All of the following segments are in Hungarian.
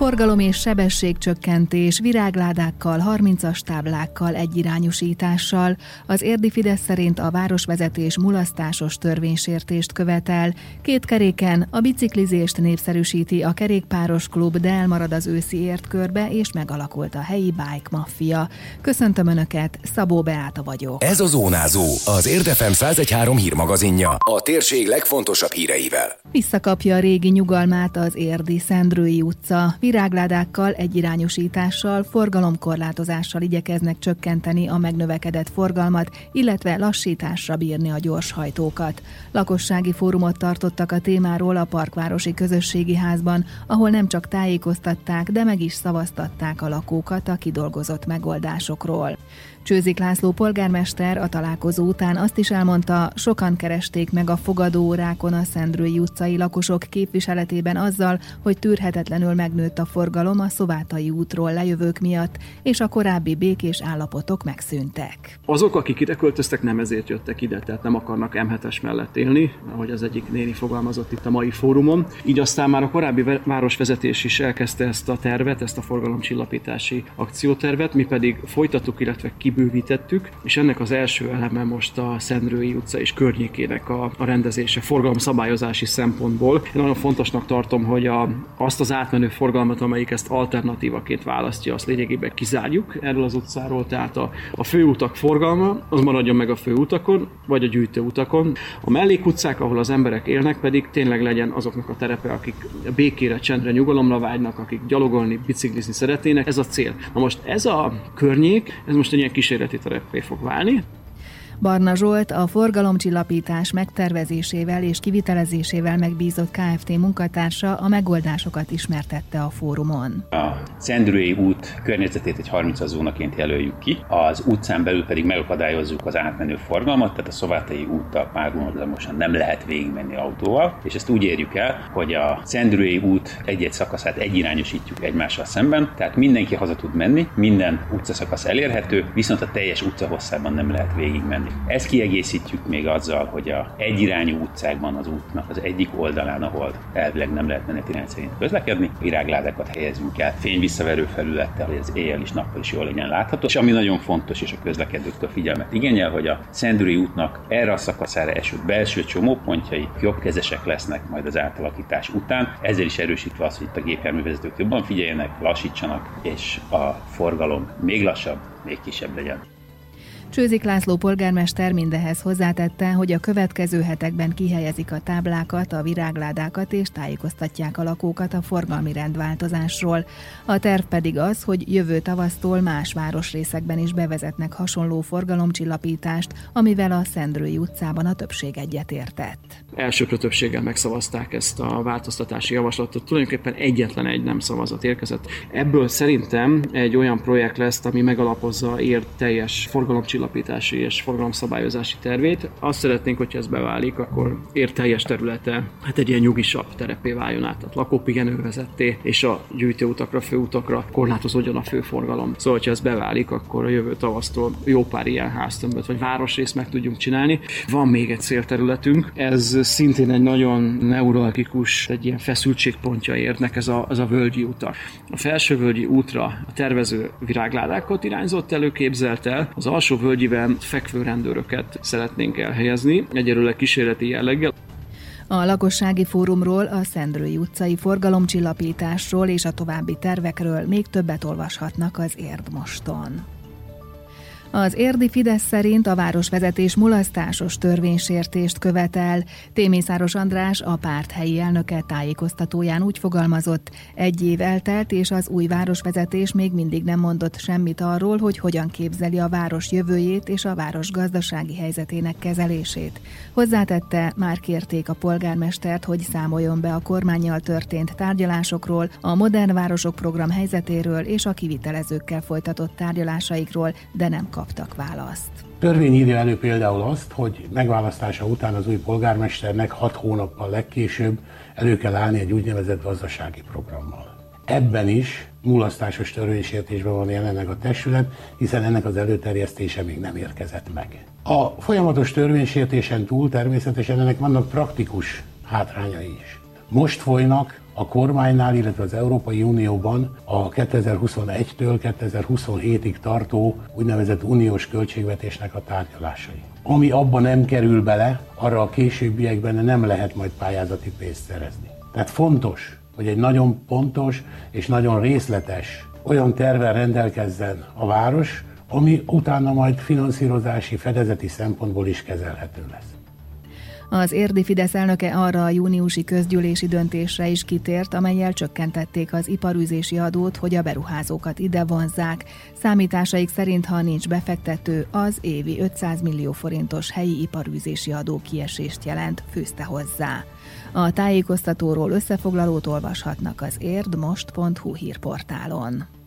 Forgalom és sebességcsökkentés, virágládákkal, 30-as táblákkal, egyirányosítással. Az érdi Fidesz szerint a városvezetés mulasztásos törvénysértést követel. Két keréken a biciklizést népszerűsíti a kerékpáros klub, de elmarad az őszi értkörbe, és megalakult a helyi bike maffia. Köszöntöm Önöket, Szabó Beáta vagyok. Ez a Zónázó, az Érdefem 113 hírmagazinja. A térség legfontosabb híreivel. Visszakapja a régi nyugalmát az érdi Szendrői utca virágládákkal, egyirányosítással, forgalomkorlátozással igyekeznek csökkenteni a megnövekedett forgalmat, illetve lassításra bírni a gyorshajtókat. Lakossági fórumot tartottak a témáról a Parkvárosi Közösségi Házban, ahol nem csak tájékoztatták, de meg is szavaztatták a lakókat a kidolgozott megoldásokról. Csőzik László polgármester a találkozó után azt is elmondta, sokan keresték meg a fogadóórákon a Szendrői utcai lakosok képviseletében azzal, hogy tűrhetetlenül megnőtt a forgalom a Szovátai útról lejövők miatt, és a korábbi békés állapotok megszűntek. Azok, akik ide költöztek, nem ezért jöttek ide, tehát nem akarnak M7-es mellett élni, ahogy az egyik néni fogalmazott itt a mai fórumon. Így aztán már a korábbi városvezetés is elkezdte ezt a tervet, ezt a forgalomcsillapítási akciótervet, mi pedig folytattuk, illetve ki kibővítettük, és ennek az első eleme most a Szendrői utca és környékének a, a rendezése forgalomszabályozási szempontból. Én nagyon fontosnak tartom, hogy a, azt az átmenő forgalmat, amelyik ezt alternatívaként választja, azt lényegében kizárjuk erről az utcáról, tehát a, a főutak forgalma az maradjon meg a főutakon, vagy a gyűjtőutakon. A mellékutcák, ahol az emberek élnek, pedig tényleg legyen azoknak a terepe, akik békére, csendre, nyugalomra vágynak, akik gyalogolni, biciklizni szeretnének. Ez a cél. Na most ez a környék, ez most egy ilyen kísérleti tereppé fog válni. Barna Zsolt a forgalomcsillapítás megtervezésével és kivitelezésével megbízott KFT munkatársa a megoldásokat ismertette a fórumon. A Szendrői út környezetét egy 30 zónaként jelöljük ki, az utcán belül pedig megakadályozzuk az átmenő forgalmat, tehát a Szovátai úttal párhuzamosan nem lehet végigmenni autóval, és ezt úgy érjük el, hogy a Szendrői út egy-egy szakaszát egyirányosítjuk egymással szemben, tehát mindenki haza tud menni, minden utcaszakasz elérhető, viszont a teljes utca hosszában nem lehet végigmenni. Ezt kiegészítjük még azzal, hogy a egyirányú utcákban az útnak az egyik oldalán, ahol elvileg nem lehet menet szerint közlekedni, virágládákat helyezünk el fényvisszaverő felülettel, hogy az éjjel is nappal is jól legyen látható. És ami nagyon fontos, és a közlekedőktől figyelmet igényel, hogy a Szendüri útnak erre a szakaszára eső belső csomópontjai jobbkezesek lesznek majd az átalakítás után, ezzel is erősítve az, hogy itt a gépjárművezetők jobban figyeljenek, lassítsanak, és a forgalom még lassabb, még kisebb legyen. Csőzik László polgármester mindehez hozzátette, hogy a következő hetekben kihelyezik a táblákat, a virágládákat és tájékoztatják a lakókat a forgalmi rendváltozásról. A terv pedig az, hogy jövő tavasztól más városrészekben is bevezetnek hasonló forgalomcsillapítást, amivel a Szendrői utcában a többség egyetértett. Elsőprő többséggel megszavazták ezt a változtatási javaslatot, tulajdonképpen egyetlen egy nem szavazat érkezett. Ebből szerintem egy olyan projekt lesz, ami megalapozza ér teljes forgalomcsillapítást csillapítási és forgalomszabályozási tervét. Azt szeretnénk, hogyha ez beválik, akkor ér teljes területe hát egy ilyen nyugisabb terepé váljon át, tehát lakópihenővezetté, és a gyűjtőutakra, főutakra korlátozódjon a főforgalom. Szóval, hogyha ez beválik, akkor a jövő tavasztól jó pár ilyen háztömböt vagy városrészt meg tudjunk csinálni. Van még egy célterületünk, ez szintén egy nagyon neuralgikus, egy ilyen feszültségpontja érnek ez a, az a völgyi utak. A felső völgyi útra a tervező virágládákat irányzott elő, képzelt el, az alsó völgyiben fekvő rendőröket szeretnénk elhelyezni, egyelőre kísérleti jelleggel. A lakossági fórumról, a Szendrői utcai forgalomcsillapításról és a további tervekről még többet olvashatnak az Érdmoston. Az érdi Fidesz szerint a városvezetés mulasztásos törvénysértést követel. Témészáros András, a párt helyi elnöke tájékoztatóján úgy fogalmazott, egy év eltelt, és az új városvezetés még mindig nem mondott semmit arról, hogy hogyan képzeli a város jövőjét és a város gazdasági helyzetének kezelését. Hozzátette, már kérték a polgármestert, hogy számoljon be a kormányjal történt tárgyalásokról, a Modern Városok program helyzetéről és a kivitelezőkkel folytatott tárgyalásaikról, de nem kap kaptak választ. Törvény írja elő például azt, hogy megválasztása után az új polgármesternek hat hónappal legkésőbb elő kell állni egy úgynevezett gazdasági programmal. ebben is mulasztásos törvénysértésben van jelenleg a testület, hiszen ennek az előterjesztése még nem érkezett meg. A folyamatos törvénysértésen túl természetesen ennek vannak praktikus hátrányai is. Most folynak a kormánynál, illetve az Európai Unióban a 2021-től 2027-ig tartó úgynevezett uniós költségvetésnek a tárgyalásai. Ami abban nem kerül bele, arra a későbbiekben nem lehet majd pályázati pénzt szerezni. Tehát fontos, hogy egy nagyon pontos és nagyon részletes olyan tervel rendelkezzen a város, ami utána majd finanszírozási, fedezeti szempontból is kezelhető lesz. Az érdi Fidesz elnöke arra a júniusi közgyűlési döntésre is kitért, amelyel csökkentették az iparűzési adót, hogy a beruházókat ide vonzzák. Számításaik szerint, ha nincs befektető, az évi 500 millió forintos helyi iparűzési adó kiesést jelent, fűzte hozzá. A tájékoztatóról összefoglalót olvashatnak az érdmost.hu hírportálon.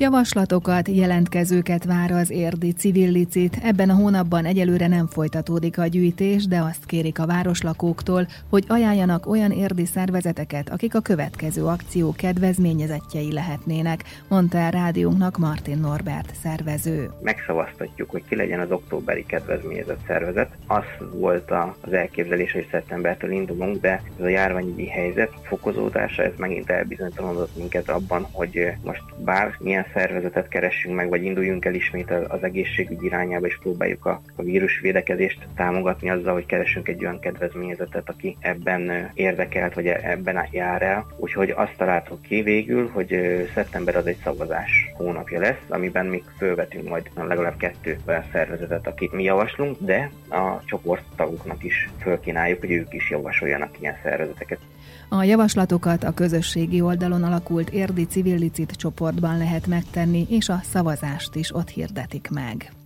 Javaslatokat, jelentkezőket vár az érdi civil licit. Ebben a hónapban egyelőre nem folytatódik a gyűjtés, de azt kérik a városlakóktól, hogy ajánljanak olyan érdi szervezeteket, akik a következő akció kedvezményezettjei lehetnének, mondta el rádiónknak Martin Norbert szervező. Megszavaztatjuk, hogy ki legyen az októberi kedvezményezett szervezet. Az volt az elképzelés, hogy szeptembertől indulunk, de ez a járványügyi helyzet fokozódása, ez megint elbizonytalanodott minket abban, hogy most bár milyen szervezetet keressünk meg, vagy induljunk el ismét az egészségügy irányába, és próbáljuk a, a vírus támogatni azzal, hogy keresünk egy olyan kedvezményezetet, aki ebben érdekelt, vagy ebben jár el. Úgyhogy azt találtuk ki végül, hogy szeptember az egy szavazás hónapja lesz, amiben mi fölvetünk majd legalább kettő olyan szervezetet, akit mi javaslunk, de a csoporttagoknak is fölkínáljuk, hogy ők is javasoljanak ilyen szervezeteket. A javaslatokat a közösségi oldalon alakult érdi civil licit csoportban lehet megtenni, és a szavazást is ott hirdetik meg.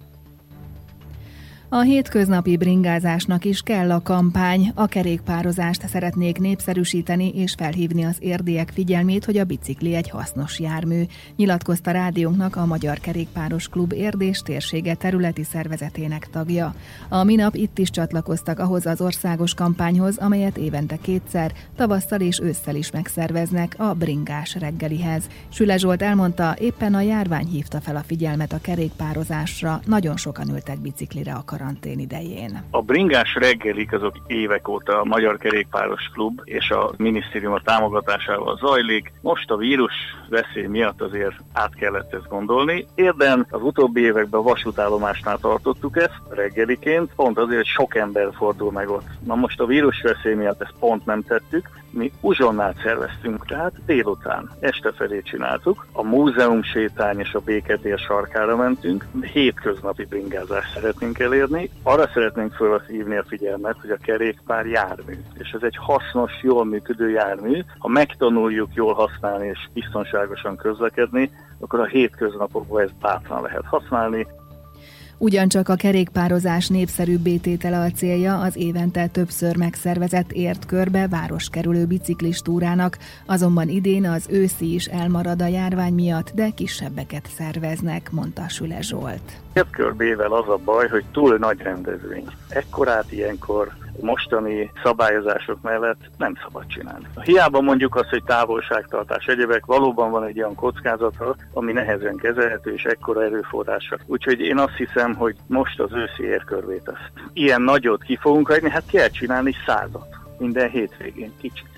A hétköznapi bringázásnak is kell a kampány. A kerékpározást szeretnék népszerűsíteni és felhívni az érdiek figyelmét, hogy a bicikli egy hasznos jármű. Nyilatkozta rádiónknak a Magyar Kerékpáros Klub érdés térsége területi szervezetének tagja. A minap itt is csatlakoztak ahhoz az országos kampányhoz, amelyet évente kétszer, tavasszal és ősszel is megszerveznek a bringás reggelihez. Süle Zsolt elmondta, éppen a járvány hívta fel a figyelmet a kerékpározásra, nagyon sokan ültek biciklire akar karantén idején. A bringás reggelik azok évek óta a Magyar Kerékpáros Klub és a minisztérium a támogatásával zajlik. Most a vírus veszély miatt azért át kellett ezt gondolni. Érden az utóbbi években vasútállomásnál tartottuk ezt reggeliként, pont azért, sok ember fordul meg ott. Na most a vírus veszély miatt ezt pont nem tettük, mi uzsonnát szerveztünk, tehát délután, este felé csináltuk. A múzeum sétány és a béketér sarkára mentünk, hétköznapi bringázást szeretnénk elérni. Arra szeretnénk felhívni a figyelmet, hogy a kerékpár jármű, és ez egy hasznos, jól működő jármű. Ha megtanuljuk jól használni és biztonságosan közlekedni, akkor a hétköznapokban ezt bátran lehet használni. Ugyancsak a kerékpározás népszerűbb bététele a célja az évente többször megszervezett ért körbe városkerülő biciklistúrának, azonban idén az őszi is elmarad a járvány miatt, de kisebbeket szerveznek, mondta Süle Zsolt. Értkörbével az a baj, hogy túl nagy rendezvény. Ekkorát ilyenkor mostani szabályozások mellett nem szabad csinálni. Hiába mondjuk azt, hogy távolságtartás, egyebek valóban van egy olyan kockázata, ami nehezen kezelhető és ekkora erőforrása. Úgyhogy én azt hiszem, hogy most az őszi érkörvét ezt ilyen nagyot ki fogunk hagyni, hát kell csinálni százat minden hétvégén kicsit.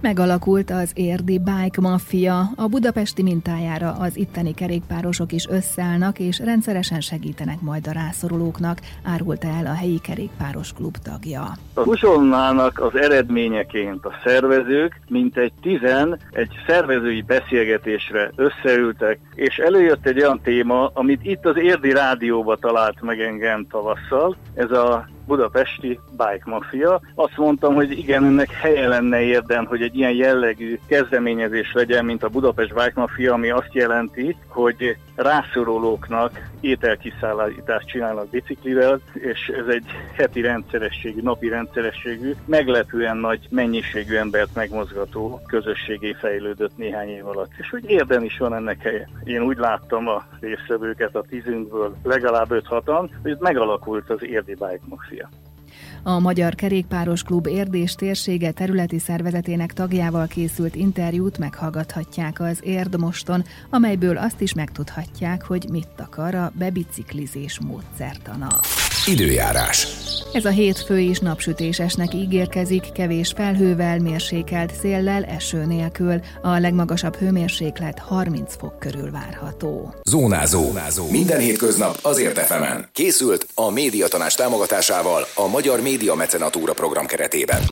Megalakult az érdi Bike Mafia. A budapesti mintájára az itteni kerékpárosok is összeállnak, és rendszeresen segítenek majd a rászorulóknak, árulta el a helyi kerékpáros klub tagja. A Uzsonnának az eredményeként a szervezők mint egy tizen egy szervezői beszélgetésre összeültek, és előjött egy olyan téma, amit itt az Érdi Rádióba talált meg engem tavasszal, ez a budapesti bike mafia. Azt mondtam, hogy igen, ennek helye lenne érdem, hogy egy ilyen jellegű kezdeményezés legyen, mint a Budapest Bike Mafia, ami azt jelenti, hogy rászorulóknak ételkiszállítást csinálnak biciklivel, és ez egy heti rendszerességű, napi rendszerességű, meglepően nagy mennyiségű embert megmozgató közösségé fejlődött néhány év alatt. És hogy érden is van ennek helye. Én úgy láttam a résztvevőket a tízünkből legalább 5-6-an, hogy megalakult az érdi bike mafia. A Magyar Kerékpáros Klub Érdés térsége területi szervezetének tagjával készült interjút meghallgathatják az Érdmoston, amelyből azt is megtudhatják, hogy mit akar a bebiciklizés módszertana. Időjárás. Ez a hétfő is napsütésesnek ígérkezik, kevés felhővel, mérsékelt széllel, eső nélkül. A legmagasabb hőmérséklet 30 fok körül várható. Zónázó. Zónázó. Minden hétköznap azért efemen. Készült a médiatanás támogatásával a Magyar Média Mecenatúra program keretében.